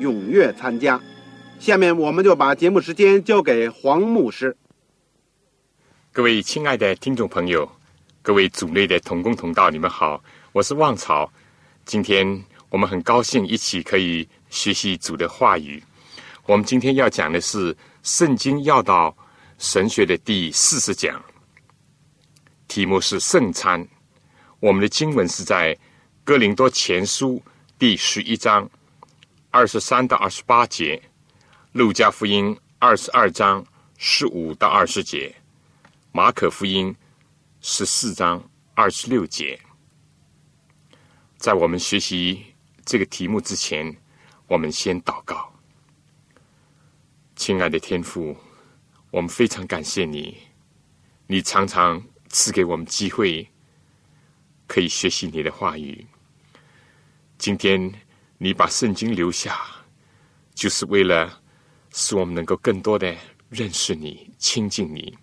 踊跃参加。下面我们就把节目时间交给黄牧师。各位亲爱的听众朋友，各位组内的同工同道，你们好，我是旺草。今天我们很高兴一起可以学习主的话语。我们今天要讲的是《圣经要道神学》的第四十讲。题目是圣餐。我们的经文是在哥林多前书第十一章二十三到二十八节，路加福音二十二章十五到二十节，马可福音十四章二十六节。在我们学习这个题目之前，我们先祷告。亲爱的天父，我们非常感谢你，你常常。赐给我们机会，可以学习你的话语。今天你把圣经留下，就是为了使我们能够更多的认识你、亲近你，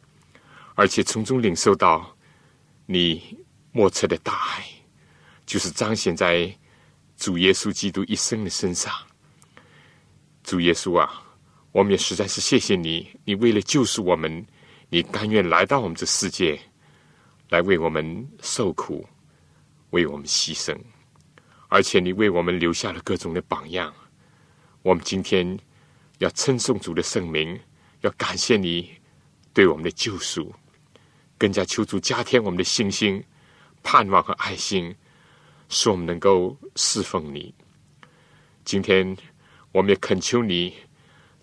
而且从中领受到你莫测的大爱，就是彰显在主耶稣基督一生的身上。主耶稣啊，我们也实在是谢谢你，你为了救赎我们，你甘愿来到我们这世界。来为我们受苦，为我们牺牲，而且你为我们留下了各种的榜样。我们今天要称颂主的圣名，要感谢你对我们的救赎，更加求主加添我们的信心、盼望和爱心，使我们能够侍奉你。今天我们也恳求你，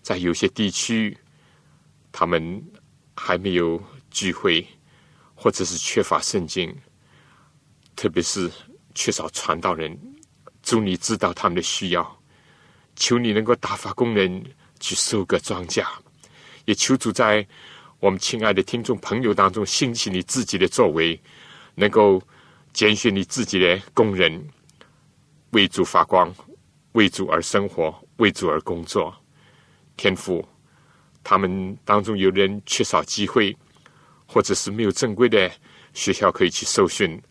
在有些地区，他们还没有聚会。或者是缺乏圣经，特别是缺少传道人，祝你知道他们的需要，求你能够打发工人去收割庄稼，也求主在我们亲爱的听众朋友当中兴起你自己的作为，能够拣选你自己的工人，为主发光，为主而生活，为主而工作。天父，他们当中有人缺少机会。或者是没有正规的学校可以去受训，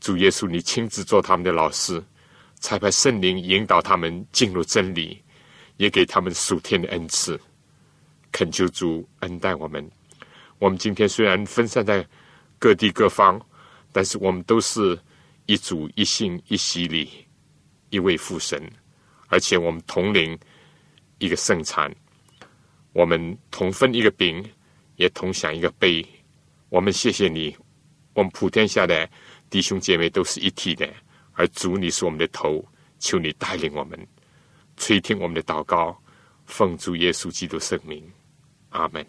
主耶稣，你亲自做他们的老师，才派圣灵引导他们进入真理，也给他们属天的恩赐。恳求主恩待我们。我们今天虽然分散在各地各方，但是我们都是一主一信一洗礼，一位父神，而且我们同领一个圣餐，我们同分一个饼。也同享一个杯，我们谢谢你，我们普天下的弟兄姐妹都是一体的，而主你是我们的头，求你带领我们，垂听我们的祷告，奉主耶稣基督圣名，阿门。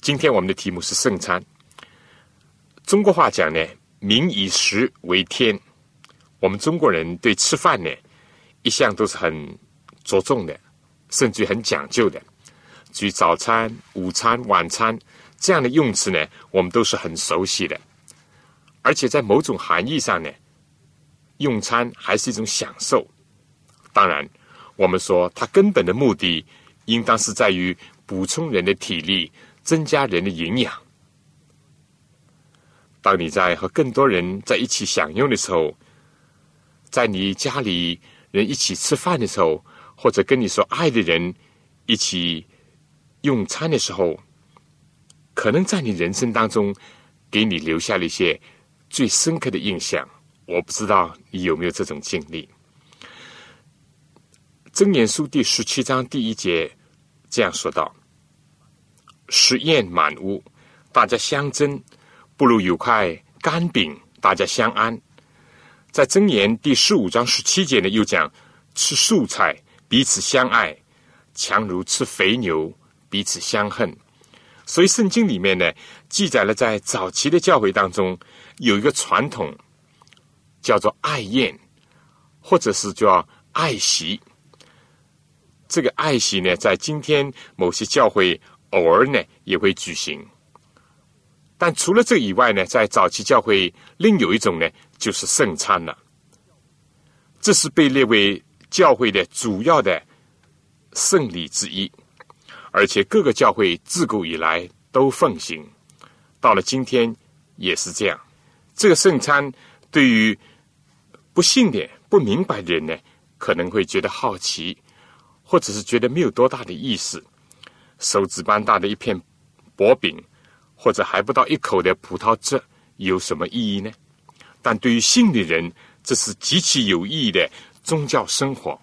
今天我们的题目是圣餐，中国话讲呢，民以食为天，我们中国人对吃饭呢，一向都是很着重的。甚至很讲究的，举早餐、午餐、晚餐这样的用词呢，我们都是很熟悉的。而且在某种含义上呢，用餐还是一种享受。当然，我们说它根本的目的，应当是在于补充人的体力，增加人的营养。当你在和更多人在一起享用的时候，在你家里人一起吃饭的时候。或者跟你所爱的人一起用餐的时候，可能在你人生当中给你留下了一些最深刻的印象，我不知道你有没有这种经历。箴言书第十七章第一节这样说道：“食宴满屋，大家相争，不如有块干饼，大家相安。”在箴言第十五章十七节呢，又讲吃素菜，彼此相爱，强如吃肥牛，彼此相恨。所以圣经里面呢，记载了在早期的教会当中有一个传统，叫做爱宴，或者是叫爱席。这个爱席呢，在今天某些教会偶尔呢也会举行。但除了这以外呢，在早期教会另有一种呢，就是圣餐了。这是被列为教会的主要的圣礼之一。而且各个教会自古以来都奉行，到了今天也是这样。这个圣餐对于不信的、不明白的人呢，可能会觉得好奇，或者是觉得没有多大的意思。手指般大的一片薄饼，或者还不到一口的葡萄汁，有什么意义呢？但对于信的人，这是极其有意义的宗教生活，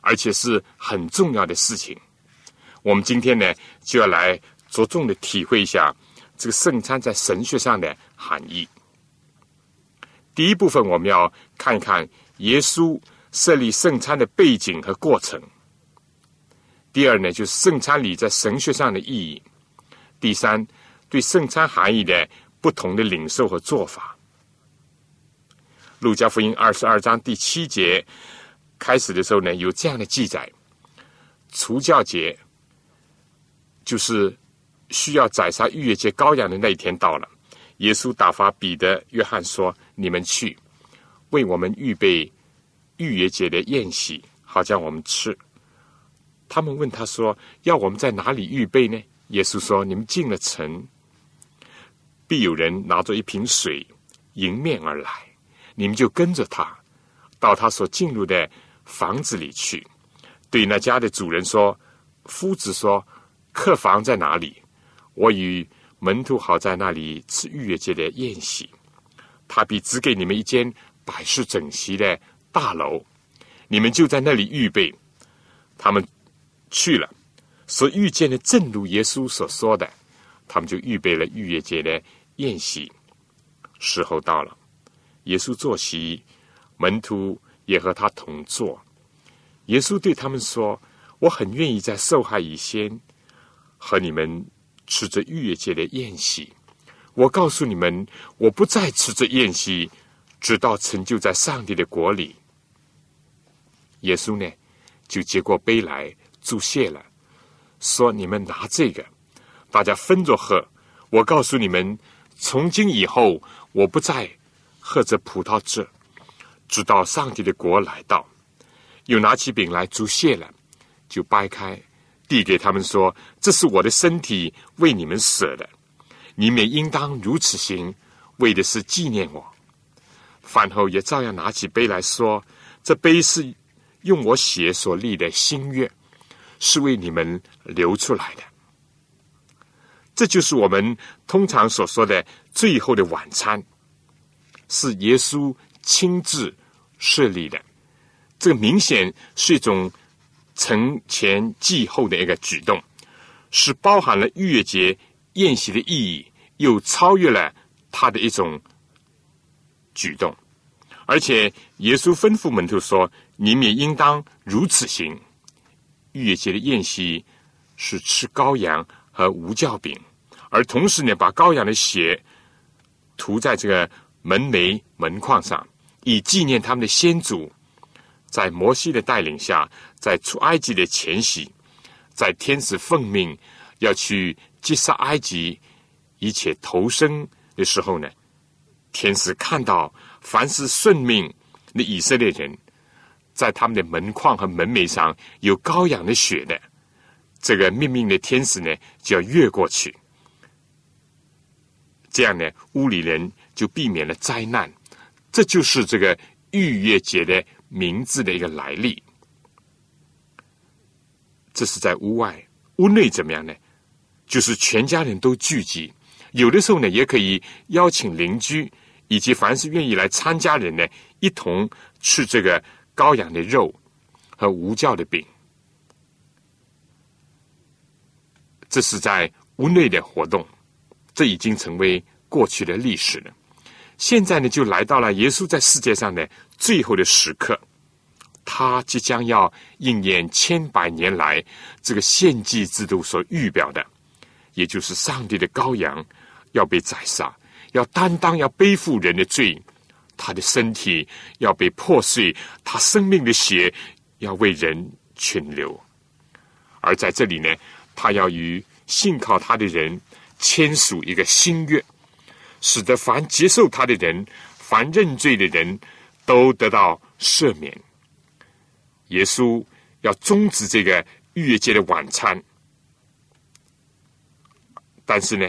而且是很重要的事情。我们今天呢，就要来着重的体会一下这个圣餐在神学上的含义。第一部分，我们要看一看耶稣设立圣餐的背景和过程。第二呢，就是圣餐礼在神学上的意义。第三，对圣餐含义的不同的领受和做法。路加福音二十二章第七节开始的时候呢，有这样的记载：除教节。就是需要宰杀逾越节羔羊的那一天到了，耶稣打发彼得、约翰说：“你们去为我们预备逾越节的宴席，好叫我们吃。”他们问他说：“要我们在哪里预备呢？”耶稣说：“你们进了城，必有人拿着一瓶水迎面而来，你们就跟着他到他所进入的房子里去，对那家的主人说：‘夫子说。’”客房在哪里？我与门徒好在那里吃逾越节的宴席。他必只给你们一间百事整齐的大楼，你们就在那里预备。他们去了，所遇见的正如耶稣所说的，他们就预备了逾越节的宴席。时候到了，耶稣坐席，门徒也和他同坐。耶稣对他们说：“我很愿意在受害以先。”和你们吃着逾越节的宴席，我告诉你们，我不再吃着宴席，直到成就在上帝的国里。耶稣呢，就接过杯来祝谢了，说：“你们拿这个，大家分着喝。我告诉你们，从今以后，我不再喝着葡萄汁，直到上帝的国来到。”又拿起饼来祝谢了，就掰开。递给他们说：“这是我的身体，为你们舍的，你们应当如此行，为的是纪念我。”饭后也照样拿起杯来说：“这杯是用我血所立的新约，是为你们流出来的。这就是我们通常所说的最后的晚餐，是耶稣亲自设立的。这明显是一种。”承前继后的一个举动，是包含了逾越节宴席的意义，又超越了他的一种举动。而且耶稣吩咐门徒说：“你们也应当如此行。”逾越节的宴席是吃羔羊和无酵饼，而同时呢，把羔羊的血涂在这个门楣门框上，以纪念他们的先祖。在摩西的带领下，在出埃及的前夕，在天使奉命要去击杀埃及一切投生的时候呢，天使看到凡是顺命的以色列人，在他们的门框和门楣上有羔羊的血的，这个命命的天使呢就要越过去，这样呢屋里人就避免了灾难。这就是这个逾越节的。名字的一个来历，这是在屋外，屋内怎么样呢？就是全家人都聚集，有的时候呢，也可以邀请邻居以及凡是愿意来参加人呢，一同吃这个羔羊的肉和无教的饼。这是在屋内的活动，这已经成为过去的历史了。现在呢，就来到了耶稣在世界上的最后的时刻，他即将要应验千百年来这个献祭制度所预表的，也就是上帝的羔羊要被宰杀，要担当、要背负人的罪，他的身体要被破碎，他生命的血要为人群流。而在这里呢，他要与信靠他的人签署一个新约。使得凡接受他的人，凡认罪的人都得到赦免。耶稣要终止这个逾越节的晚餐，但是呢，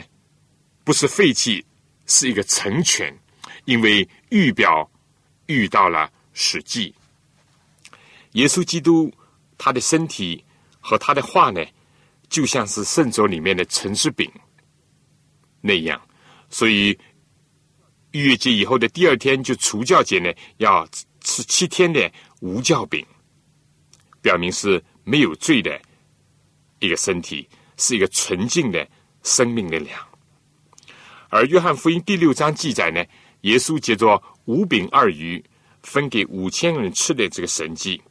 不是废弃，是一个成全，因为预表遇到了实际。耶稣基督他的身体和他的话呢，就像是圣所里面的陈氏饼那样。所以，逾越节以后的第二天就除教节呢，要吃七天的无教饼，表明是没有罪的一个身体，是一个纯净的生命的粮。而约翰福音第六章记载呢，耶稣借着五饼二鱼分给五千个人吃的这个神迹，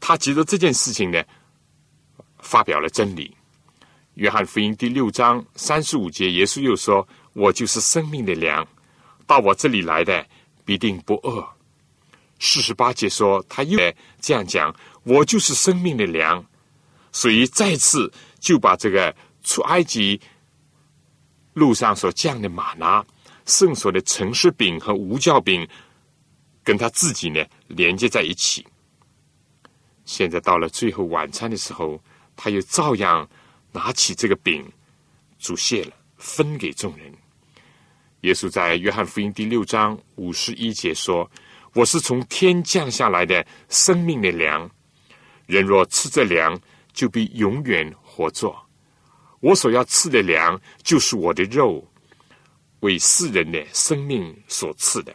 他接着这件事情呢，发表了真理。约翰福音第六章三十五节，耶稣又说：“我就是生命的粮，到我这里来的必定不饿。”四十八节说，他又这样讲：“我就是生命的粮。”所以再次就把这个出埃及路上所降的玛拿、圣所的城市饼和无酵饼，跟他自己呢连接在一起。现在到了最后晚餐的时候，他又照样。拿起这个饼，煮谢了，分给众人。耶稣在约翰福音第六章五十一节说：“我是从天降下来的生命的粮，人若吃这粮，就必永远活着。我所要吃的粮，就是我的肉，为世人的生命所赐的。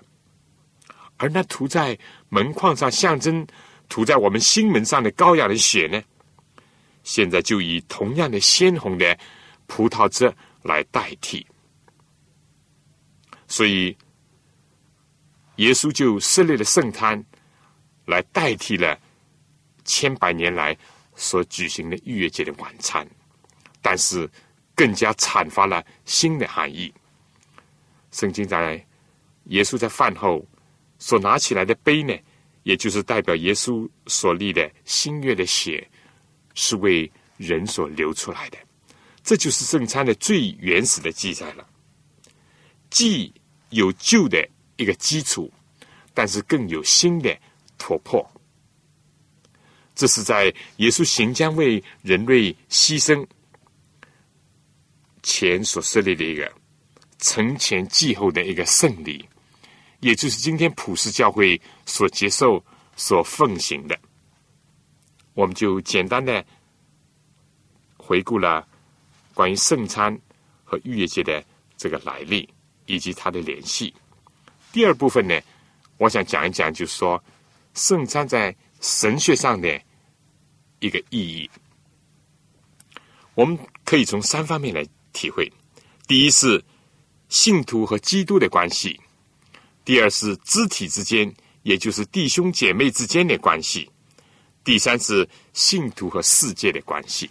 而那涂在门框上象征涂在我们心门上的羔羊的血呢？”现在就以同样的鲜红的葡萄汁来代替，所以耶稣就设立了圣餐，来代替了千百年来所举行的逾越节的晚餐，但是更加阐发了新的含义。圣经在耶稣在饭后所拿起来的杯呢，也就是代表耶稣所立的新月的血。是为人所流出来的，这就是圣餐的最原始的记载了。既有旧的一个基础，但是更有新的突破。这是在耶稣行将为人类牺牲前所设立的一个承前继后的一个胜利，也就是今天普世教会所接受、所奉行的。我们就简单的回顾了关于圣餐和逾越节的这个来历以及它的联系。第二部分呢，我想讲一讲，就是说圣餐在神学上的一个意义。我们可以从三方面来体会：第一是信徒和基督的关系；第二是肢体之间，也就是弟兄姐妹之间的关系。第三是信徒和世界的关系。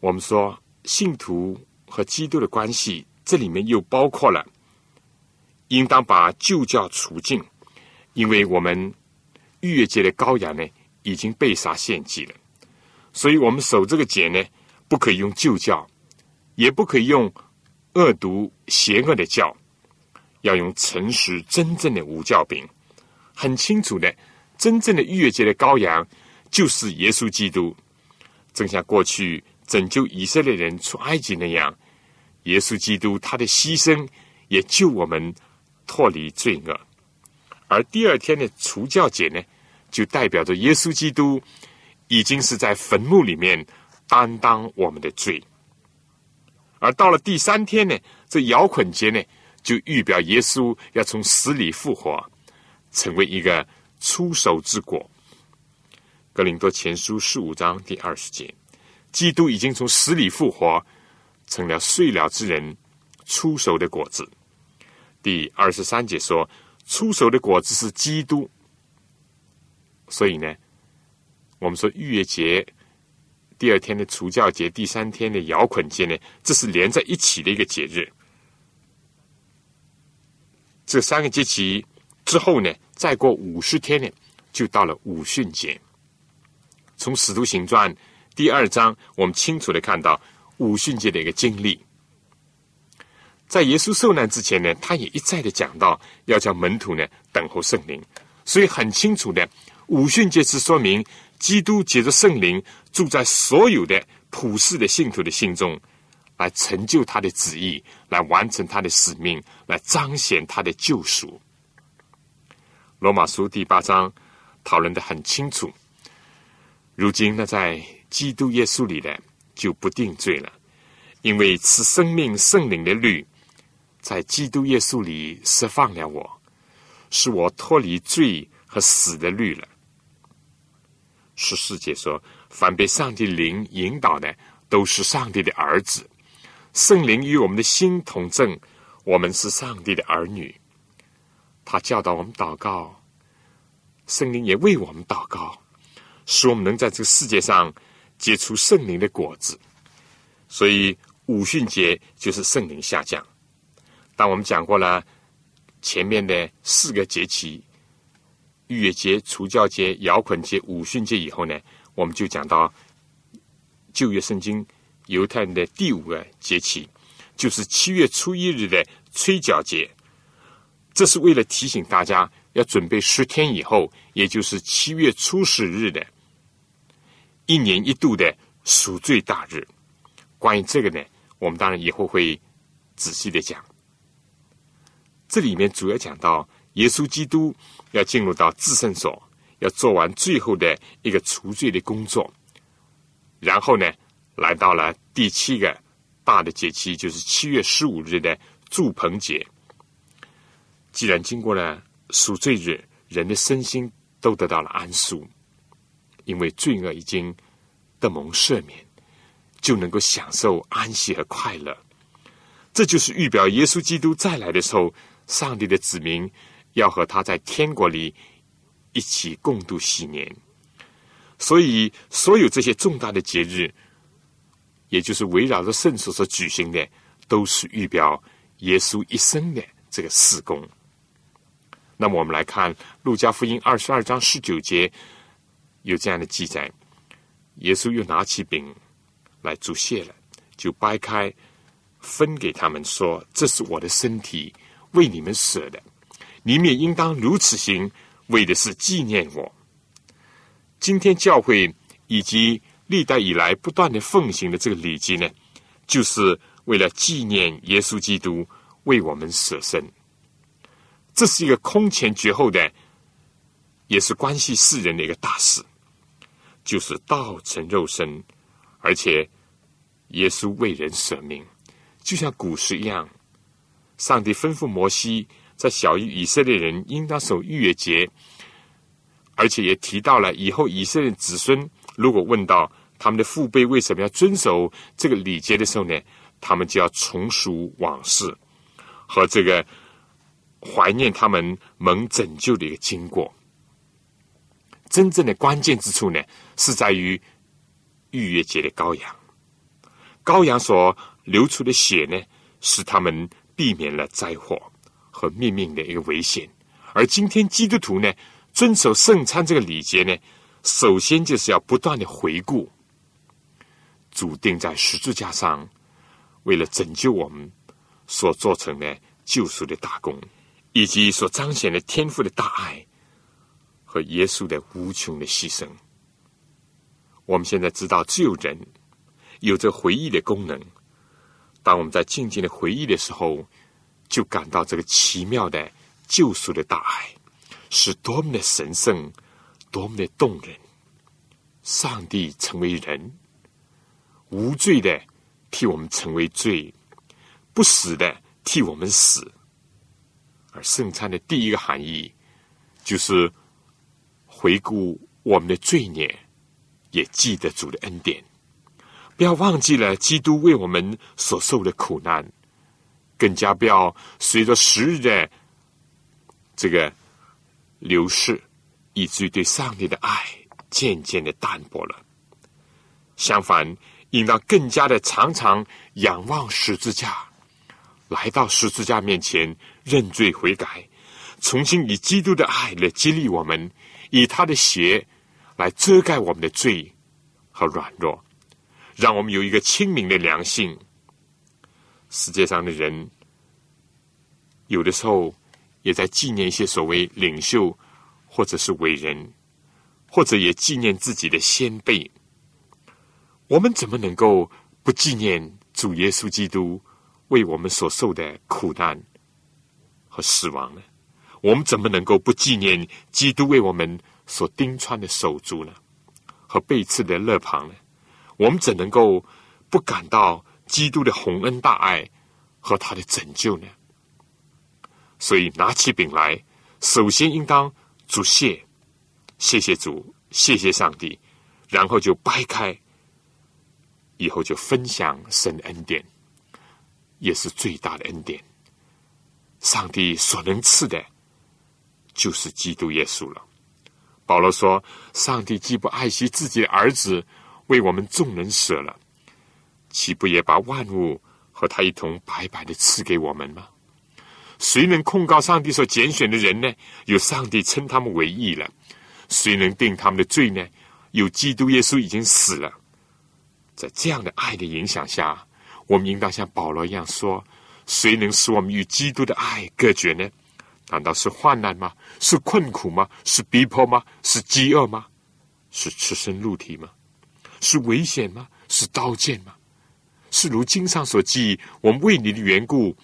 我们说信徒和基督的关系，这里面又包括了应当把旧教除尽，因为我们逾越节的羔羊呢已经被杀献祭了，所以我们守这个节呢，不可以用旧教，也不可以用恶毒邪恶的教，要用诚实真正的无教饼，很清楚的。真正的逾越节的羔羊就是耶稣基督，正像过去拯救以色列人出埃及那样，耶稣基督他的牺牲也救我们脱离罪恶。而第二天的除教节呢，就代表着耶稣基督已经是在坟墓里面担当我们的罪。而到了第三天呢，这摇捆节呢，就预表耶稣要从死里复活，成为一个出手之果。格林多前书十五章第二十节，基督已经从死里复活，成了睡了之人出手的果子。第二十三节说，出手的果子是基督。所以呢，我们说逾越节。第二天的除教节，第三天的摇捆节呢，这是连在一起的一个节日。这三个节期之后呢，再过五十天呢，就到了五旬节。从《使徒行传》第二章，我们清楚的看到五旬节的一个经历。在耶稣受难之前呢，他也一再的讲到要叫门徒呢等候圣灵，所以很清楚的，五旬节是说明。基督借着圣灵住在所有的普世的信徒的心中，来成就他的旨意，来完成他的使命，来彰显他的救赎。罗马书第八章讨论的很清楚。如今呢，在基督耶稣里的就不定罪了，因为此生命圣灵的律在基督耶稣里释放了我，使我脱离罪和死的律了。十四节说：“凡被上帝灵引导的，都是上帝的儿子。圣灵与我们的心同证，我们是上帝的儿女。他教导我们祷告，圣灵也为我们祷告，使我们能在这个世界上结出圣灵的果子。所以五旬节就是圣灵下降。当我们讲过了前面的四个节期。”逾越节、除教节、摇捆节、五旬节以后呢，我们就讲到旧约圣经犹太人的第五个节期，就是七月初一日的吹角节。这是为了提醒大家要准备十天以后，也就是七月初十日的一年一度的赎罪大日。关于这个呢，我们当然以后会仔细的讲。这里面主要讲到。耶稣基督要进入到至圣所，要做完最后的一个除罪的工作，然后呢，来到了第七个大的节期，就是七月十五日的祝棚节。既然经过了赎罪日，人的身心都得到了安舒，因为罪恶已经得蒙赦免，就能够享受安息和快乐。这就是预表耶稣基督再来的时候，上帝的子民。要和他在天国里一起共度喜年，所以所有这些重大的节日，也就是围绕着圣所所举行的，都是预表耶稣一生的这个事工。那么，我们来看路加福音二十二章十九节有这样的记载：耶稣又拿起饼来祝谢了，就掰开分给他们，说：“这是我的身体，为你们舍的。”你们也应当如此行，为的是纪念我。今天教会以及历代以来不断的奉行的这个礼节呢，就是为了纪念耶稣基督为我们舍身。这是一个空前绝后的，也是关系世人的一个大事，就是道成肉身，而且耶稣为人舍命，就像古时一样，上帝吩咐摩西。在小于以色列人应当守逾越节，而且也提到了以后以色列子孙如果问到他们的父辈为什么要遵守这个礼节的时候呢，他们就要重述往事和这个怀念他们蒙拯救的一个经过。真正的关键之处呢，是在于逾越节的羔羊，羔羊所流出的血呢，使他们避免了灾祸。和灭命的一个危险，而今天基督徒呢，遵守圣餐这个礼节呢，首先就是要不断的回顾主定在十字架上为了拯救我们所做成的救赎的大功，以及所彰显的天赋的大爱和耶稣的无穷的牺牲。我们现在知道，只有人有着回忆的功能。当我们在静静的回忆的时候。就感到这个奇妙的救赎的大爱是多么的神圣，多么的动人。上帝成为人，无罪的替我们成为罪，不死的替我们死。而圣餐的第一个含义，就是回顾我们的罪孽，也记得主的恩典。不要忘记了基督为我们所受的苦难，更加不要随着时日的这个流逝，以至于对上帝的爱渐渐的淡薄了。相反，应当更加的常常仰望十字架，来到十字架面前认罪悔改，重新以基督的爱来激励我们，以他的血来遮盖我们的罪和软弱。让我们有一个清明的良心。世界上的人有的时候也在纪念一些所谓领袖，或者是伟人，或者也纪念自己的先辈。我们怎么能够不纪念主耶稣基督为我们所受的苦难和死亡呢？我们怎么能够不纪念基督为我们所钉穿的手足呢？和背刺的肋旁呢？我们怎能够不感到基督的宏恩大爱和他的拯救呢？所以拿起饼来，首先应当主谢，谢谢主，谢谢上帝，然后就掰开，以后就分享神恩典，也是最大的恩典。上帝所能赐的，就是基督耶稣了。保罗说：“上帝既不爱惜自己的儿子。”为我们众人舍了，岂不也把万物和他一同白白的赐给我们吗？谁能控告上帝所拣选的人呢？有上帝称他们为义了。谁能定他们的罪呢？有基督耶稣已经死了。在这样的爱的影响下，我们应当像保罗一样说：谁能使我们与基督的爱隔绝呢？难道是患难吗？是困苦吗？是逼迫吗？是饥饿吗？是赤身露体吗？是危险吗？是刀剑吗？是如经上所记，我们为你的缘故，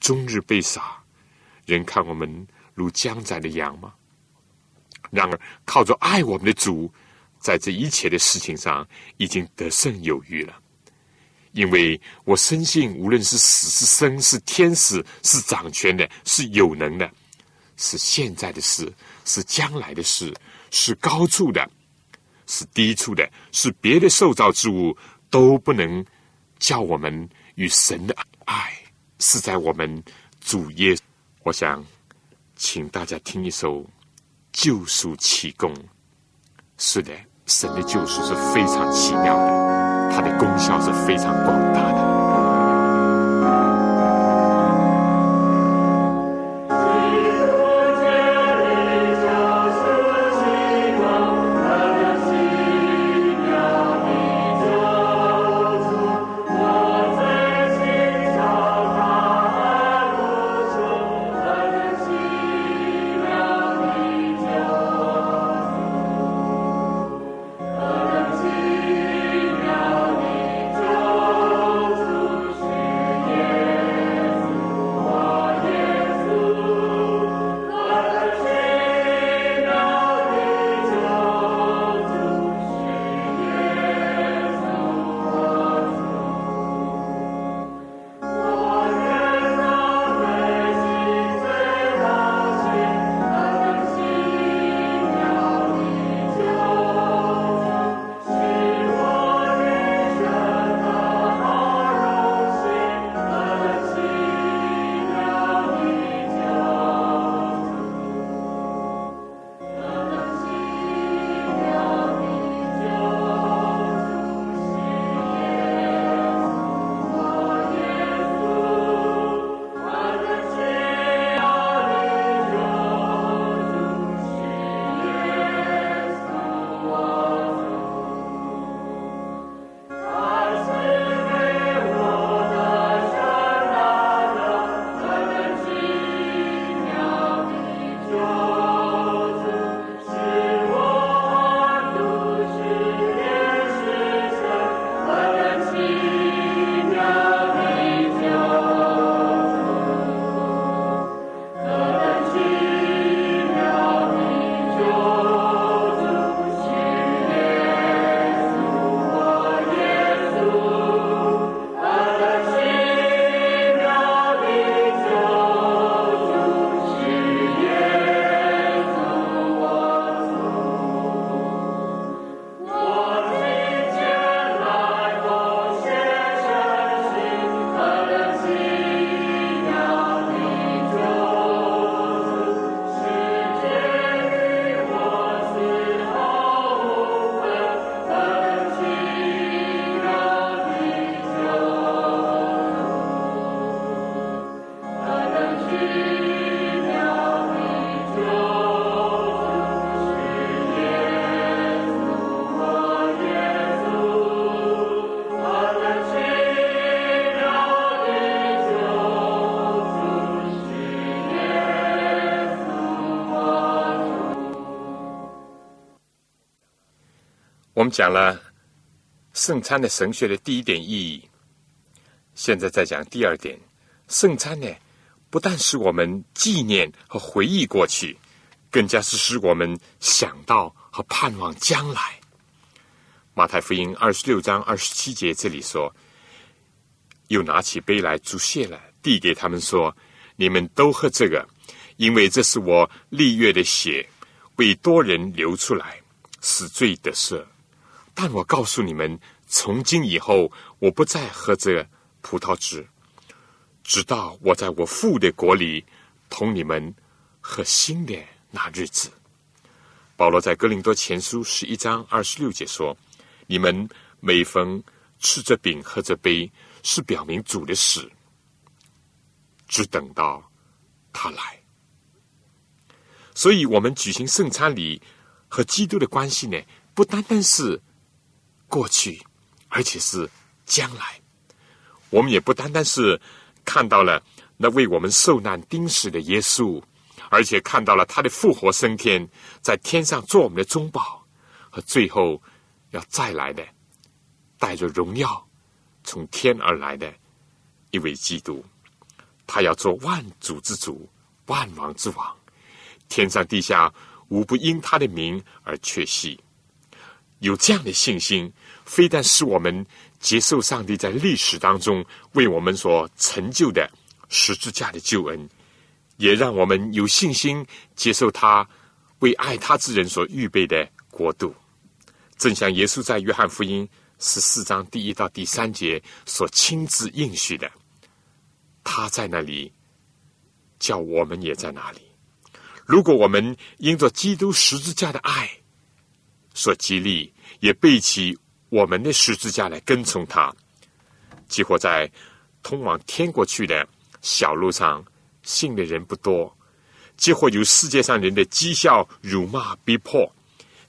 终日被杀，人看我们如将宰的羊吗？然而，靠着爱我们的主，在这一切的事情上已经得胜有余了。因为我深信，无论是死是生，是天使，是掌权的，是有能的，是现在的事，是将来的事，是高处的。是低处的，是别的受造之物都不能叫我们与神的爱是在我们主耶。我想请大家听一首救赎奇功。是的，神的救赎是非常奇妙的，它的功效是非常广大的。一秒的救赎我们我们讲了圣餐的神学的第一点意义现在再讲第二点圣餐呢不但使我们纪念和回忆过去，更加是使我们想到和盼望将来。马太福音二十六章二十七节这里说：“又拿起杯来祝谢了，递给他们说：‘你们都喝这个，因为这是我立约的血，为多人流出来，死罪得赦。’但我告诉你们，从今以后，我不再喝这葡萄汁。”直到我在我父的国里同你们和新的那日子，保罗在哥林多前书十一章二十六节说：“你们每逢吃着饼喝着杯，是表明主的死，只等到他来。”所以，我们举行圣餐礼和基督的关系呢，不单单是过去，而且是将来。我们也不单单是。看到了那为我们受难钉死的耶稣，而且看到了他的复活升天，在天上做我们的中保，和最后要再来的带着荣耀从天而来的一位基督，他要做万主之主、万王之王，天上地下无不因他的名而确信。有这样的信心，非但使我们。接受上帝在历史当中为我们所成就的十字架的救恩，也让我们有信心接受他为爱他之人所预备的国度。正像耶稣在约翰福音十四章第一到第三节所亲自应许的，他在那里，叫我们也在那里。如果我们因着基督十字架的爱所激励，也背起。我们的十字架来跟从他，几乎在通往天国去的小路上，信的人不多；几乎有世界上人的讥笑、辱骂、逼迫，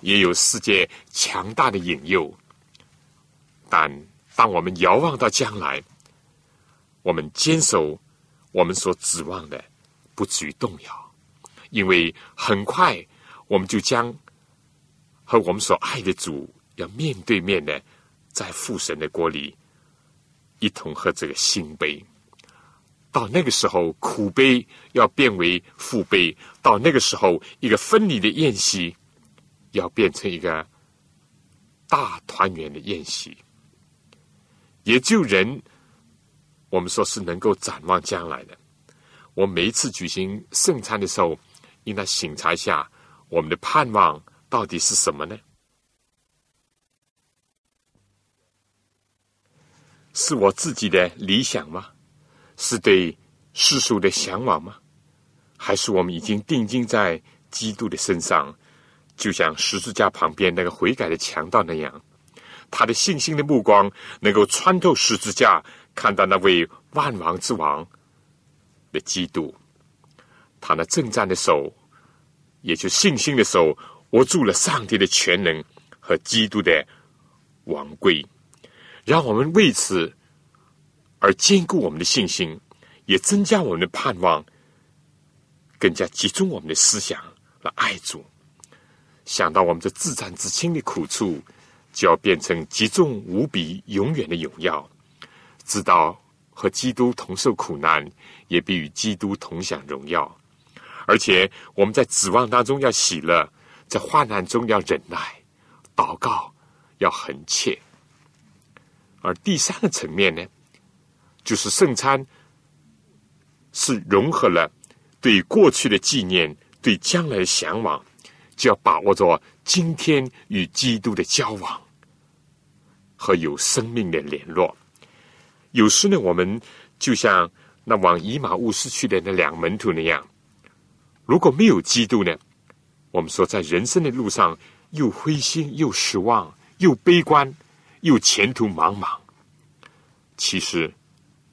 也有世界强大的引诱。但当我们遥望到将来，我们坚守我们所指望的，不至于动摇，因为很快我们就将和我们所爱的主。要面对面的，在父神的国里一同喝这个新杯。到那个时候，苦杯要变为父杯；到那个时候，一个分离的宴席要变成一个大团圆的宴席。也就人，我们说是能够展望将来的。我每一次举行圣餐的时候，应当醒察一下我们的盼望到底是什么呢？是我自己的理想吗？是对世俗的向往吗？还是我们已经定睛在基督的身上，就像十字架旁边那个悔改的强盗那样，他的信心的目光能够穿透十字架，看到那位万王之王的基督，他那正战的手，也就信心的手，握住了上帝的全能和基督的王贵。让我们为此而坚固我们的信心，也增加我们的盼望，更加集中我们的思想来爱主。想到我们这自战自清的苦处，就要变成极重无比、永远的荣耀。知道和基督同受苦难，也必与基督同享荣耀。而且我们在指望当中要喜乐，在患难中要忍耐，祷告要恒切。而第三个层面呢，就是圣餐是融合了对过去的纪念、对将来的向往，就要把握着今天与基督的交往和有生命的联络。有时呢，我们就像那往以马兀斯去的那两门徒那样，如果没有基督呢，我们说在人生的路上又灰心又失望又悲观。又前途茫茫，其实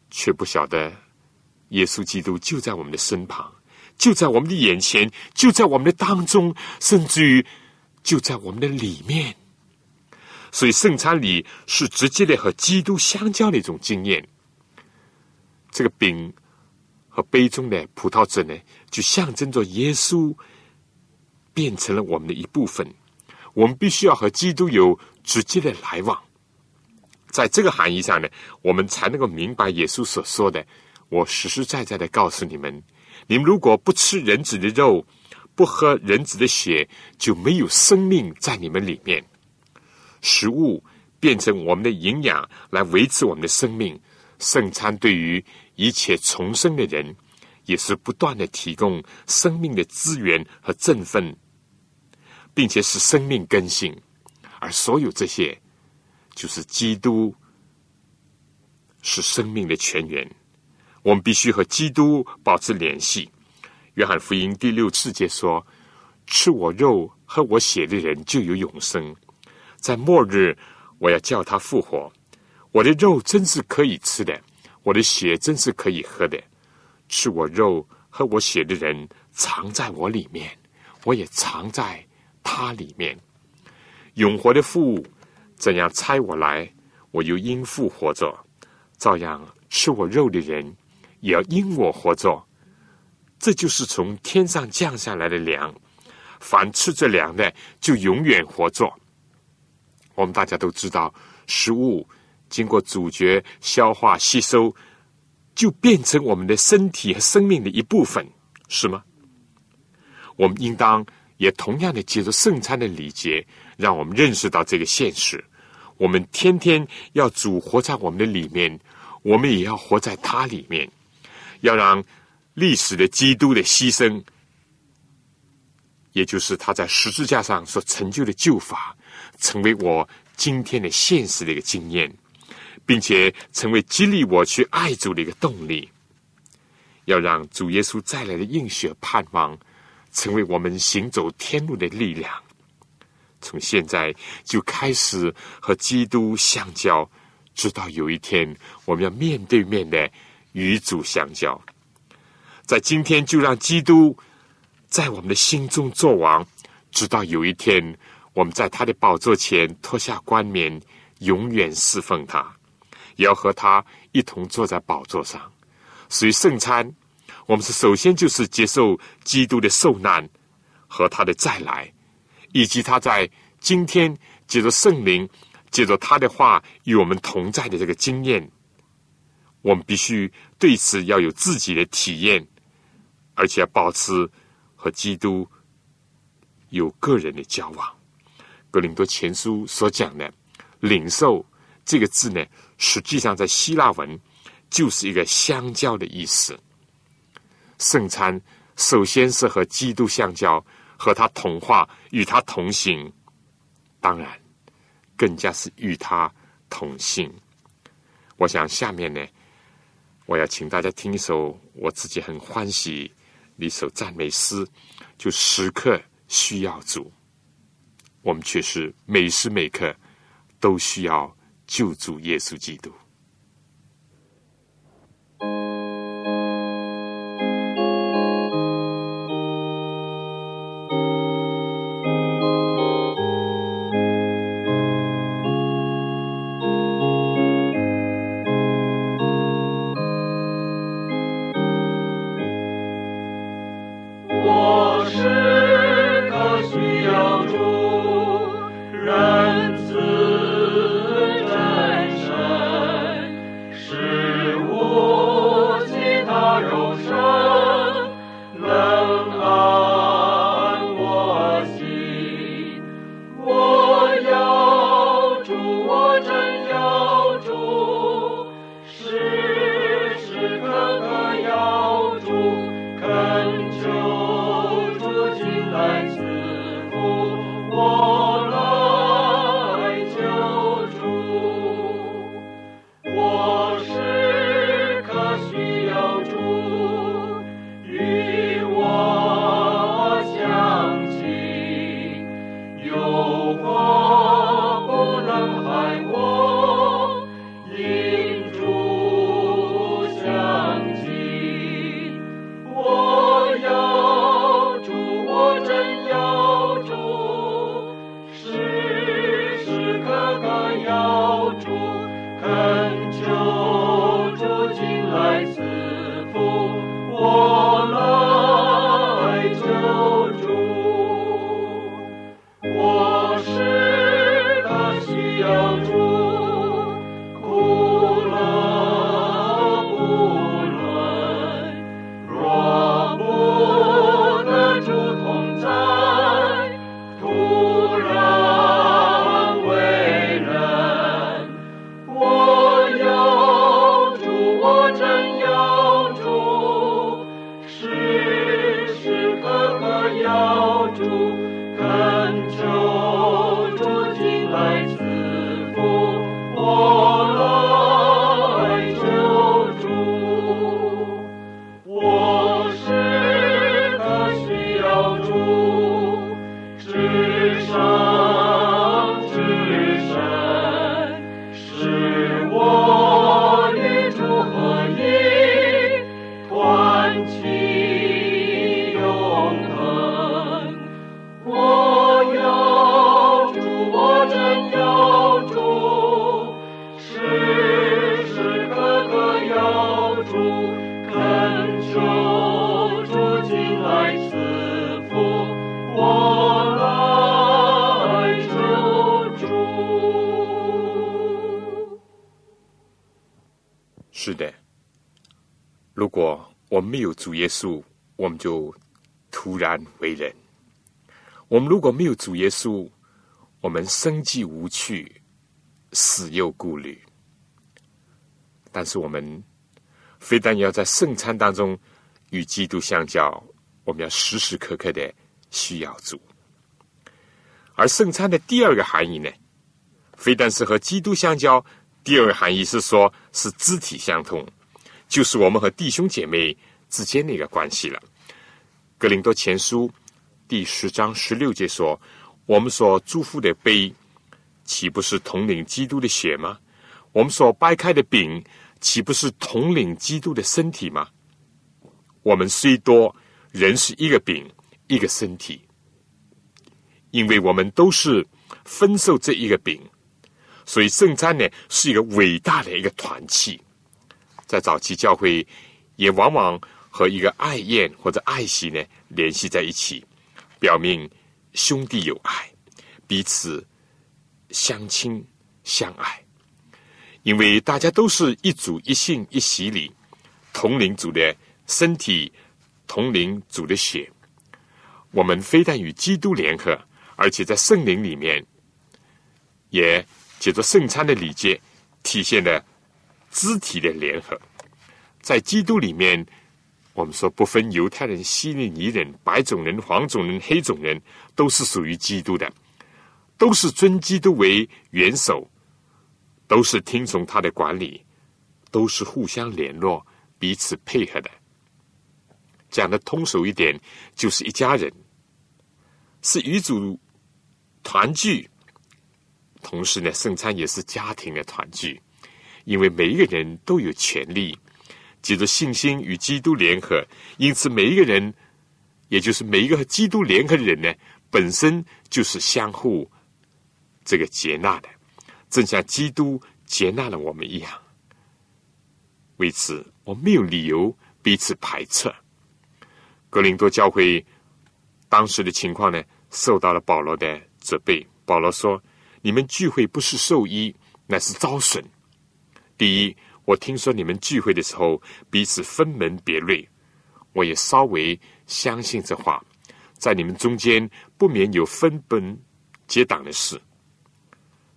却不晓得耶稣基督就在我们的身旁，就在我们的眼前，就在我们的当中，甚至于就在我们的里面。所以圣餐礼是直接的和基督相交的一种经验。这个饼和杯中的葡萄汁呢，就象征着耶稣变成了我们的一部分。我们必须要和基督有直接的来往。在这个含义上呢，我们才能够明白耶稣所说的：“我实实在在的告诉你们，你们如果不吃人子的肉，不喝人子的血，就没有生命在你们里面。食物变成我们的营养，来维持我们的生命。圣餐对于一切重生的人，也是不断的提供生命的资源和振奋。”并且使生命更新，而所有这些，就是基督是生命的泉源。我们必须和基督保持联系。约翰福音第六次节说：“吃我肉、喝我血的人就有永生，在末日我要叫他复活。我的肉真是可以吃的，我的血真是可以喝的。吃我肉、喝我血的人藏在我里面，我也藏在。”他里面永活的父怎样猜我来，我又因父活着；照样吃我肉的人也要因我活着。这就是从天上降下来的粮，凡吃这粮的就永远活着。我们大家都知道，食物经过咀嚼、消化、吸收，就变成我们的身体和生命的一部分，是吗？我们应当。也同样的，接受圣餐的礼节，让我们认识到这个现实。我们天天要主活在我们的里面，我们也要活在他里面。要让历史的基督的牺牲，也就是他在十字架上所成就的救法，成为我今天的现实的一个经验，并且成为激励我去爱主的一个动力。要让主耶稣再来的应许盼望。成为我们行走天路的力量。从现在就开始和基督相交，直到有一天我们要面对面的与主相交。在今天就让基督在我们的心中作王，直到有一天我们在他的宝座前脱下冠冕，永远侍奉他，也要和他一同坐在宝座上。属于圣餐。我们是首先就是接受基督的受难和他的再来，以及他在今天借着圣灵、借着他的话与我们同在的这个经验。我们必须对此要有自己的体验，而且要保持和基督有个人的交往。格林多前书所讲的“领受”这个字呢，实际上在希腊文就是一个相交的意思。圣餐首先是和基督相交，和他同化，与他同行；当然，更加是与他同行。我想下面呢，我要请大家听一首我自己很欢喜的一首赞美诗，就时刻需要主。我们却是每时每刻都需要救主耶稣基督。如果没有主耶稣，我们生计无趣，死又顾虑。但是我们非但要在圣餐当中与基督相交，我们要时时刻刻的需要主。而圣餐的第二个含义呢，非但是和基督相交，第二个含义是说是肢体相通，就是我们和弟兄姐妹之间的一个关系了。格林多前书第十章十六节说：“我们所祝福的杯，岂不是统领基督的血吗？我们所掰开的饼，岂不是统领基督的身体吗？我们虽多，人是一个饼，一个身体，因为我们都是分受这一个饼。”所以圣餐呢是一个伟大的一个团契，在早期教会也往往和一个爱宴或者爱席呢联系在一起，表明兄弟有爱，彼此相亲相爱。因为大家都是一主一信一洗礼，同领主的身体，同领主的血。我们非但与基督联合，而且在圣灵里面也。借着圣餐的礼节，体现了肢体的联合。在基督里面，我们说不分犹太人、希利尼人、白种人、黄种人、黑种人，都是属于基督的，都是尊基督为元首，都是听从他的管理，都是互相联络、彼此配合的。讲的通俗一点，就是一家人，是与主团聚。同时呢，圣餐也是家庭的团聚，因为每一个人都有权利借着信心与基督联合，因此每一个人，也就是每一个和基督联合的人呢，本身就是相互这个接纳的，正像基督接纳了我们一样。为此，我没有理由彼此排斥。格林多教会当时的情况呢，受到了保罗的责备。保罗说。你们聚会不是受益，乃是遭损。第一，我听说你们聚会的时候彼此分门别类，我也稍微相信这话。在你们中间不免有分崩结党的事。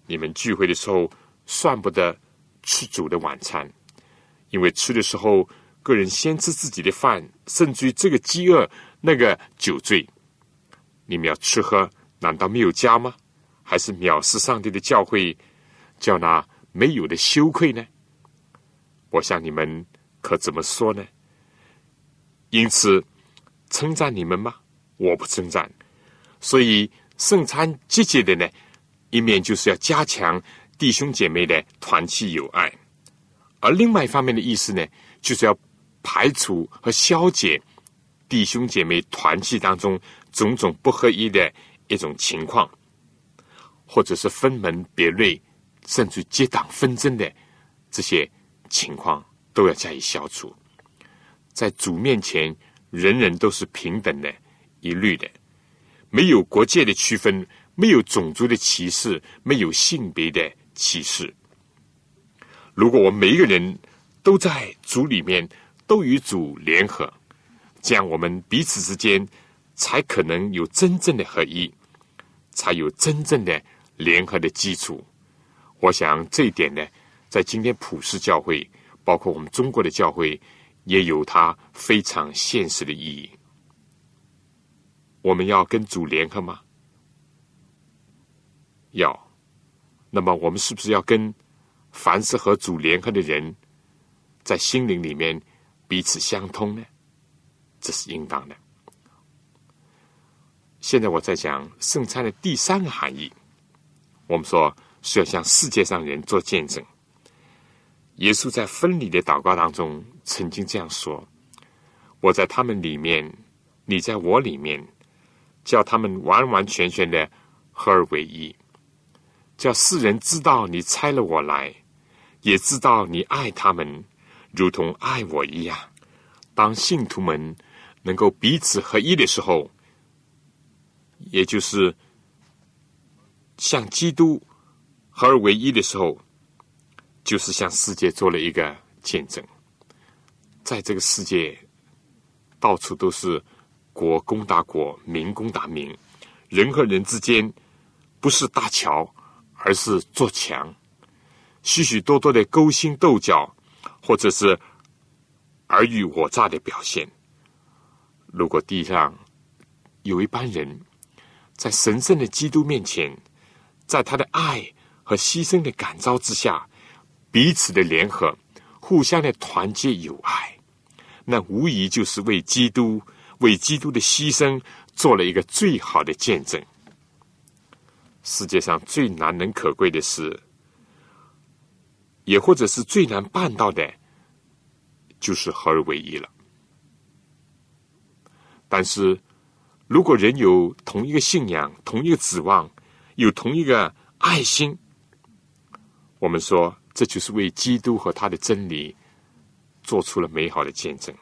你们聚会的时候算不得吃主的晚餐，因为吃的时候个人先吃自己的饭，甚至于这个饥饿那个酒醉。你们要吃喝，难道没有家吗？还是藐视上帝的教会，叫那没有的羞愧呢？我想你们可怎么说呢？因此称赞你们吗？我不称赞。所以圣餐积极的呢，一面就是要加强弟兄姐妹的团契友爱，而另外一方面的意思呢，就是要排除和消解弟兄姐妹团契当中种种不合一的一种情况。或者是分门别类，甚至结党纷争的这些情况，都要加以消除。在主面前，人人都是平等的、一律的，没有国界的区分，没有种族的歧视，没有性别的歧视。如果我们每一个人都在主里面，都与主联合，这样我们彼此之间才可能有真正的合一，才有真正的。联合的基础，我想这一点呢，在今天普世教会，包括我们中国的教会，也有它非常现实的意义。我们要跟主联合吗？要。那么，我们是不是要跟凡是和主联合的人，在心灵里面彼此相通呢？这是应当的。现在我在讲圣餐的第三个含义，我们说是要向世界上人做见证。耶稣在分离的祷告当中曾经这样说：“我在他们里面，你在我里面，叫他们完完全全的合而为一，叫世人知道你差了我来，也知道你爱他们，如同爱我一样。当信徒们能够彼此合一的时候，也就是像基督合而为一的时候。”就是向世界做了一个见证，在这个世界，到处都是国攻打国，民攻打民，人和人之间不是搭桥，而是做墙，许许多多的勾心斗角，或者是尔虞我诈的表现。如果地上有一班人在神圣的基督面前，在他的爱和牺牲的感召之下，彼此的联合，互相的团结友爱，那无疑就是为基督、为基督的牺牲做了一个最好的见证。世界上最难能可贵的是，也或者是最难办到的，就是合而为一了。但是，如果人有同一个信仰、同一个指望、有同一个爱心，我们说。这就是为基督和他的真理做出了美好的见证，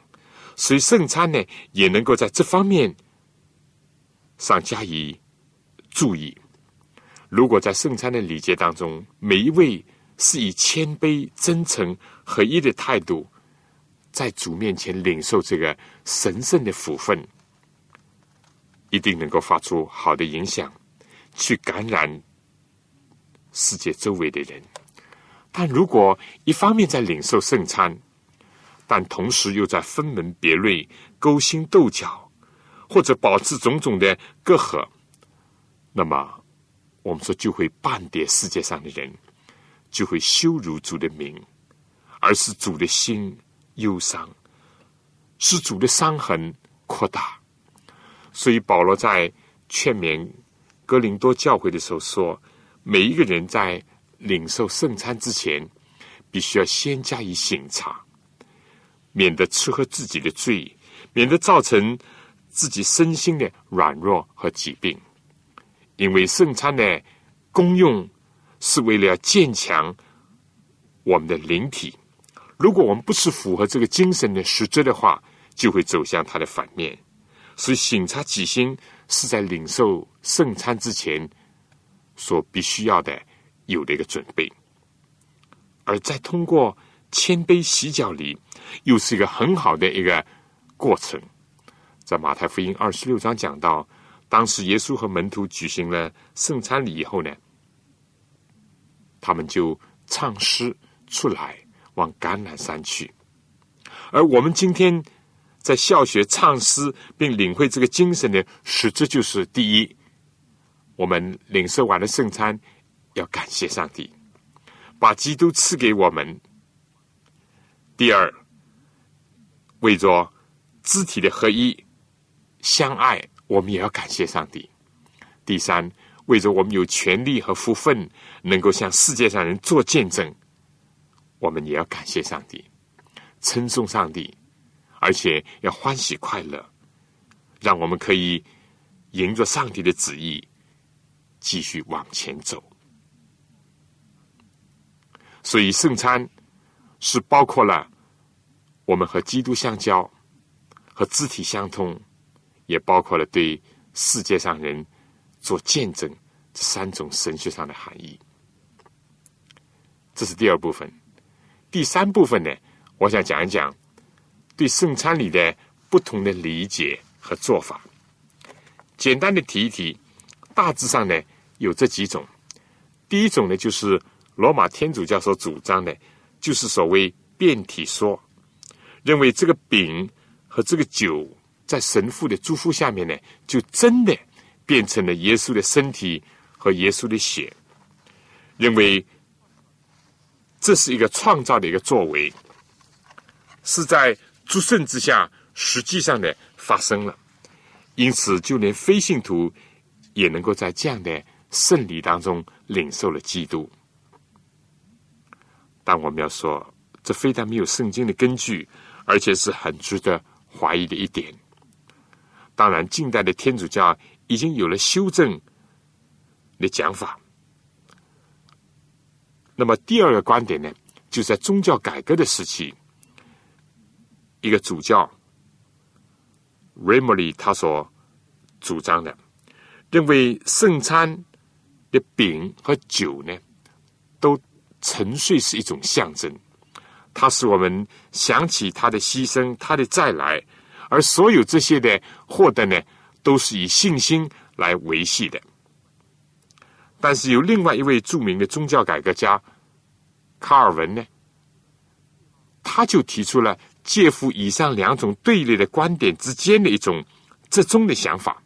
所以圣餐呢也能够在这方面上加以注意。如果在圣餐的礼节当中，每一位是以谦卑、真诚、合一的态度，在主面前领受这个神圣的福分，一定能够发出好的影响，去感染世界周围的人。但如果一方面在领受圣餐，但同时又在分门别类、勾心斗角，或者保持种种的隔阂，那么我们说就会半点世界上的人，就会羞辱主的名，而是主的心忧伤，使主的伤痕扩大。所以保罗在劝勉哥林多教会的时候说：每一个人在。领受圣餐之前，必须要先加以醒察，免得吃喝自己的罪，免得造成自己身心的软弱和疾病。因为圣餐的功用是为了要建强我们的灵体。如果我们不是符合这个精神的实质的话，就会走向它的反面。所以醒察己心是在领受圣餐之前所必须要的。有的一个准备，而在通过谦卑洗脚礼，又是一个很好的一个过程。在马太福音二十六章讲到，当时耶稣和门徒举行了圣餐礼以后呢，他们就唱诗出来，往橄榄山去。而我们今天在校学唱诗，并领会这个精神的实质，就是第一，我们领受完了圣餐。要感谢上帝，把基督赐给我们。第二，为着肢体的合一、相爱，我们也要感谢上帝。第三，为着我们有权利和福分，能够向世界上人做见证，我们也要感谢上帝，称颂上帝，而且要欢喜快乐，让我们可以迎着上帝的旨意继续往前走。所以圣餐是包括了我们和基督相交、和肢体相通，也包括了对世界上人做见证这三种神学上的含义。这是第二部分。第三部分呢，我想讲一讲对圣餐里的不同的理解和做法。简单的提一提，大致上呢有这几种。第一种呢就是。罗马天主教所主张的，就是所谓变体说，认为这个饼和这个酒在神父的祝福下面呢，就真的变成了耶稣的身体和耶稣的血，认为这是一个创造的一个作为，是在诸圣之下实际上的发生了，因此就连非信徒也能够在这样的圣礼当中领受了基督。但我们要说，这非但没有圣经的根据，而且是很值得怀疑的一点。当然，近代的天主教已经有了修正的讲法。那么，第二个观点呢，就是在宗教改革的时期，一个主教 r e m o l y 他所主张的，认为圣餐的饼和酒呢，沉睡是一种象征，它使我们想起他的牺牲，他的再来，而所有这些的获得呢，都是以信心来维系的。但是有另外一位著名的宗教改革家卡尔文呢，他就提出了介乎以上两种对立的观点之间的一种折中的想法，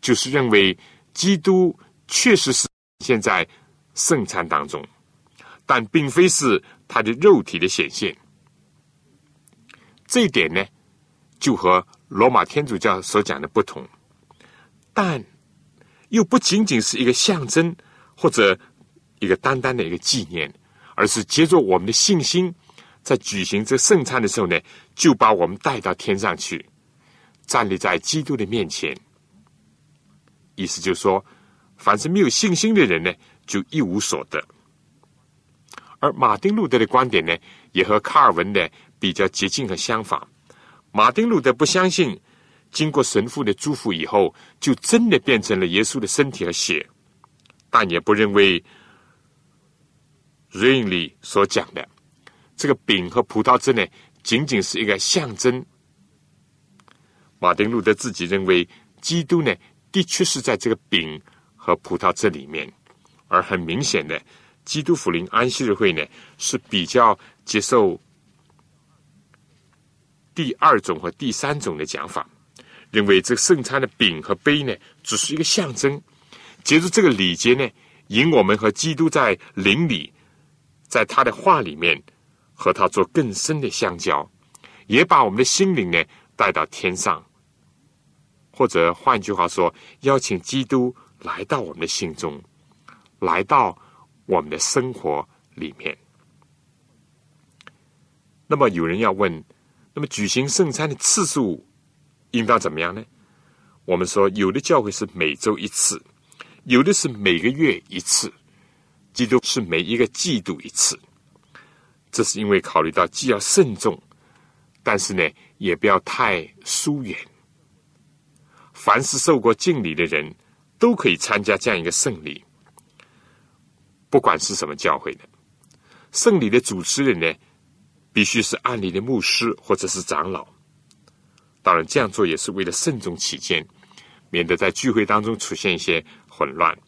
就是认为基督确实是现在圣餐当中。但并非是他的肉体的显现，这一点呢，就和罗马天主教所讲的不同。但又不仅仅是一个象征或者一个单单的一个纪念，而是借着我们的信心，在举行这圣餐的时候呢，就把我们带到天上去，站立在基督的面前。意思就是说，凡是没有信心的人呢，就一无所得。而马丁路德的观点呢，也和卡尔文的比较接近和相反。马丁路德不相信，经过神父的祝福以后，就真的变成了耶稣的身体和血，但也不认为瑞恩里所讲的这个饼和葡萄汁呢，仅仅是一个象征。马丁路德自己认为，基督呢，的确是在这个饼和葡萄汁里面，而很明显的。基督福临安息日会呢是比较接受第二种和第三种的讲法，认为这个圣餐的饼和杯呢只是一个象征，借助这个礼节呢，引我们和基督在灵里，在他的话里面和他做更深的相交，也把我们的心灵呢带到天上，或者换句话说，邀请基督来到我们的心中，来到。我们的生活里面，那么有人要问：那么举行圣餐的次数应当怎么样呢？我们说，有的教会是每周一次，有的是每个月一次，基督是每一个季度一次。这是因为考虑到既要慎重，但是呢，也不要太疏远。凡是受过敬礼的人，都可以参加这样一个圣礼。不管是什么教会的，圣礼的主持人呢，必须是案例的牧师或者是长老。当然，这样做也是为了慎重起见，免得在聚会当中出现一些混乱。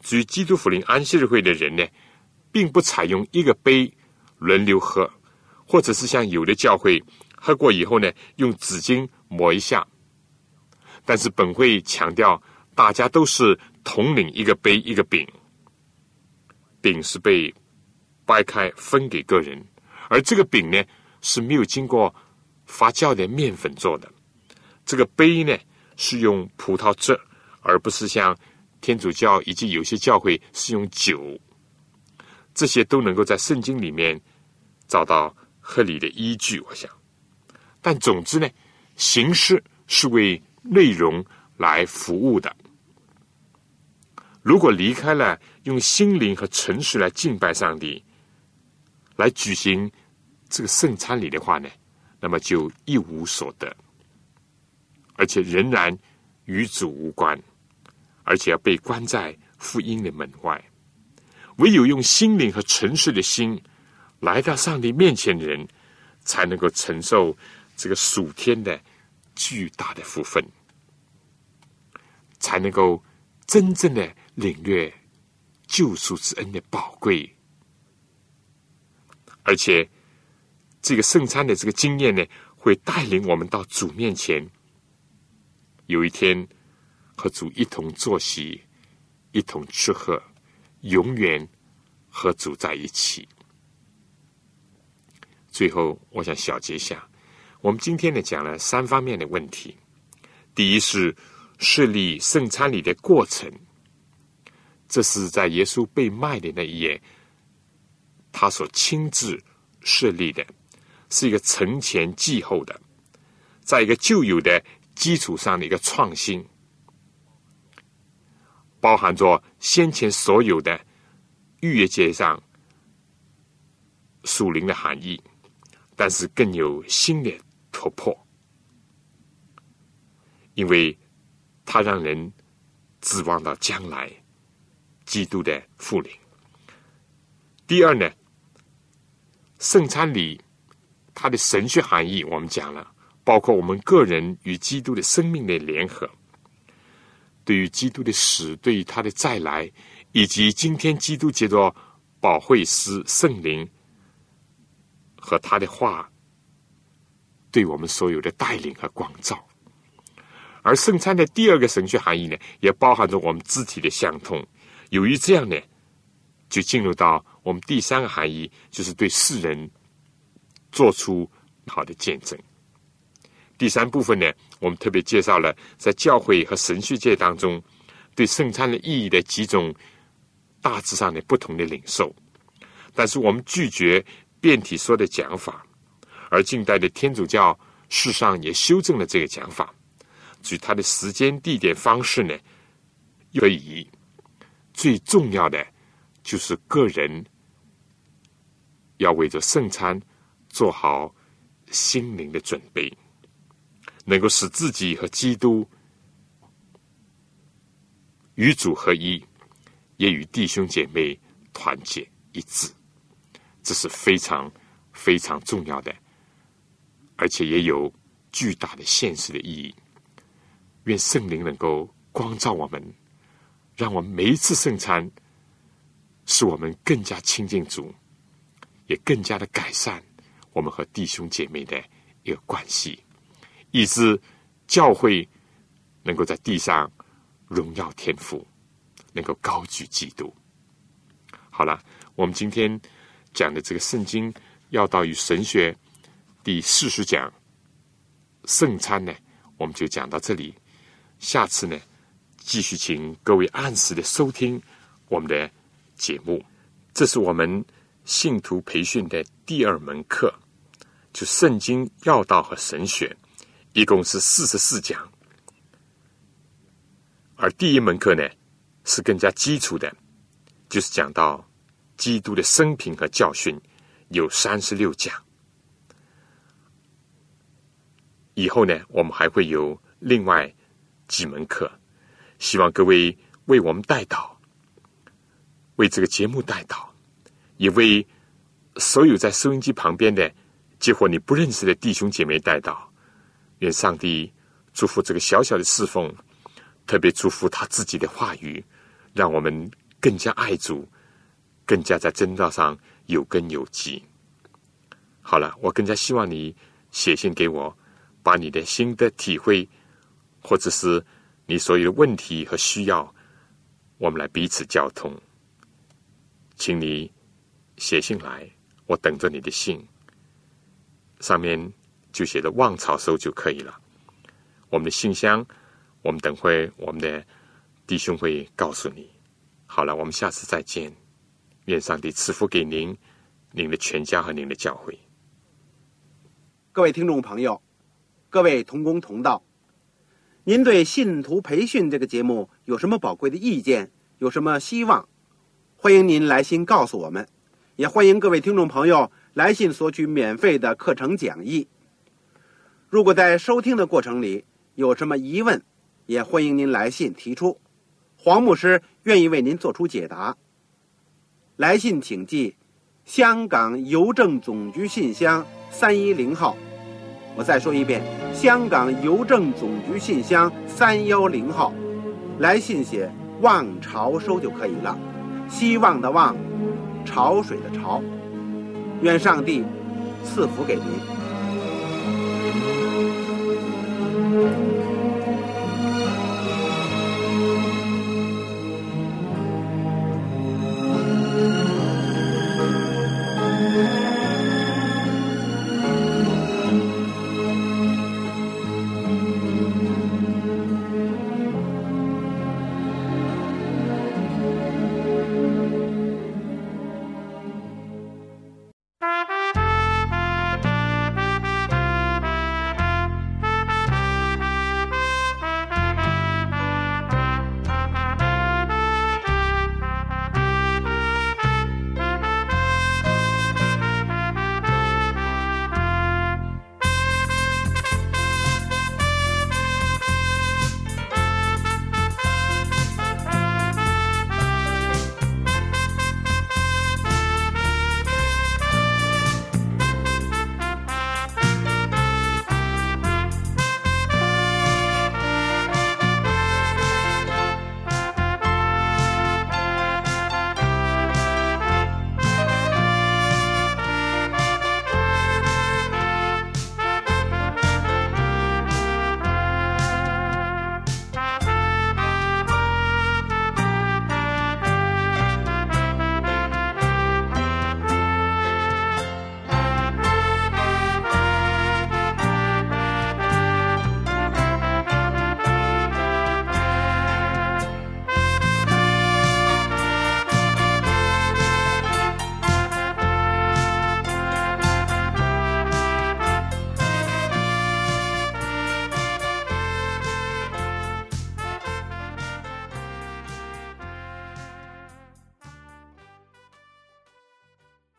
至于基督福临安息日会的人呢，并不采用一个杯轮流喝，或者是像有的教会喝过以后呢，用纸巾抹一下。但是本会强调，大家都是统领一个杯一个饼。饼是被掰开分给个人，而这个饼呢是没有经过发酵的面粉做的。这个杯呢是用葡萄汁，而不是像天主教以及有些教会是用酒。这些都能够在圣经里面找到合理的依据，我想。但总之呢，形式是为内容来服务的。如果离开了用心灵和诚实来敬拜上帝，来举行这个圣餐礼的话呢，那么就一无所得，而且仍然与主无关，而且要被关在福音的门外。唯有用心灵和诚实的心来到上帝面前的人，才能够承受这个属天的巨大的福分，才能够真正的。领略救赎之恩的宝贵，而且这个圣餐的这个经验呢，会带领我们到主面前，有一天和主一同坐席，一同吃喝，永远和主在一起。最后，我想小结一下，我们今天呢讲了三方面的问题。第一是设立圣餐礼的过程，这是在耶稣被卖的那一夜，他所亲自设立的，是一个承前继后的，在一个旧有的基础上的一个创新，包含着先前所有的逾越节上属灵的含义。但是更有新的突破，因为它让人指望到将来基督的复临。第二呢，圣餐礼它的神学含义我们讲了，包括我们个人与基督的生命的联合，对于基督的死，对于他的再来，以及今天基督接着保惠师圣灵。和他的话，对我们所有的带领和光照。而圣餐的第二个神学含义呢，也包含着我们肢体的相通。由于这样呢，就进入到我们第三个含义，就是对世人做出好的见证。第三部分呢，我们特别介绍了在教会和神学界当中对圣餐的意义的几种大致上的不同的领受。但是我们拒绝。变体说的讲法，而近代的天主教世上也修正了这个讲法，至于它的时间、地点、方式呢，可以最重要的就是个人要为着圣餐做好心灵的准备，能够使自己和基督与主合一，也与弟兄姐妹团结一致。这是非常非常重要的，而且也有巨大的现实的意义。愿圣灵能够光照我们，让我们每一次圣餐，使我们更加亲近主，也更加的改善我们和弟兄姐妹的一个关系，以致教会能够在地上荣耀天赋，能够高举基督。好了，我们今天。讲的这个圣经要道与神学第四十讲圣餐呢，我们就讲到这里。下次呢，继续请各位按时的收听我们的节目。这是我们信徒培训的第二门课，就圣经要道和神学，一共是四十四讲。而第一门课呢，是更加基础的，就是讲到。基督的生平和教训有三十六讲。以后呢，我们还会有另外几门课，希望各位为我们带到，为这个节目带到，也为所有在收音机旁边的，结果你不认识的弟兄姐妹带到。愿上帝祝福这个小小的侍奉，特别祝福他自己的话语，让我们更加爱主。更加在真道上有根有基。好了，我更加希望你写信给我，把你的心得体会，或者是你所有的问题和需要，我们来彼此交通。请你写信来，我等着你的信。上面就写着“望草收”就可以了。我们的信箱，我们等会我们的弟兄会告诉你。好了，我们下次再见。愿上帝赐福给您、您的全家和您的教会。各位听众朋友，各位同工同道，您对信徒培训这个节目有什么宝贵的意见？有什么希望？欢迎您来信告诉我们，也欢迎各位听众朋友来信索取免费的课程讲义。如果在收听的过程里有什么疑问，也欢迎您来信提出，黄牧师愿意为您做出解答。来信请寄香港邮政总局信箱三一零号。我再说一遍香港邮政总局信箱三幺零号来信写望潮收就可以了希望的望潮水的潮愿上帝赐福给您。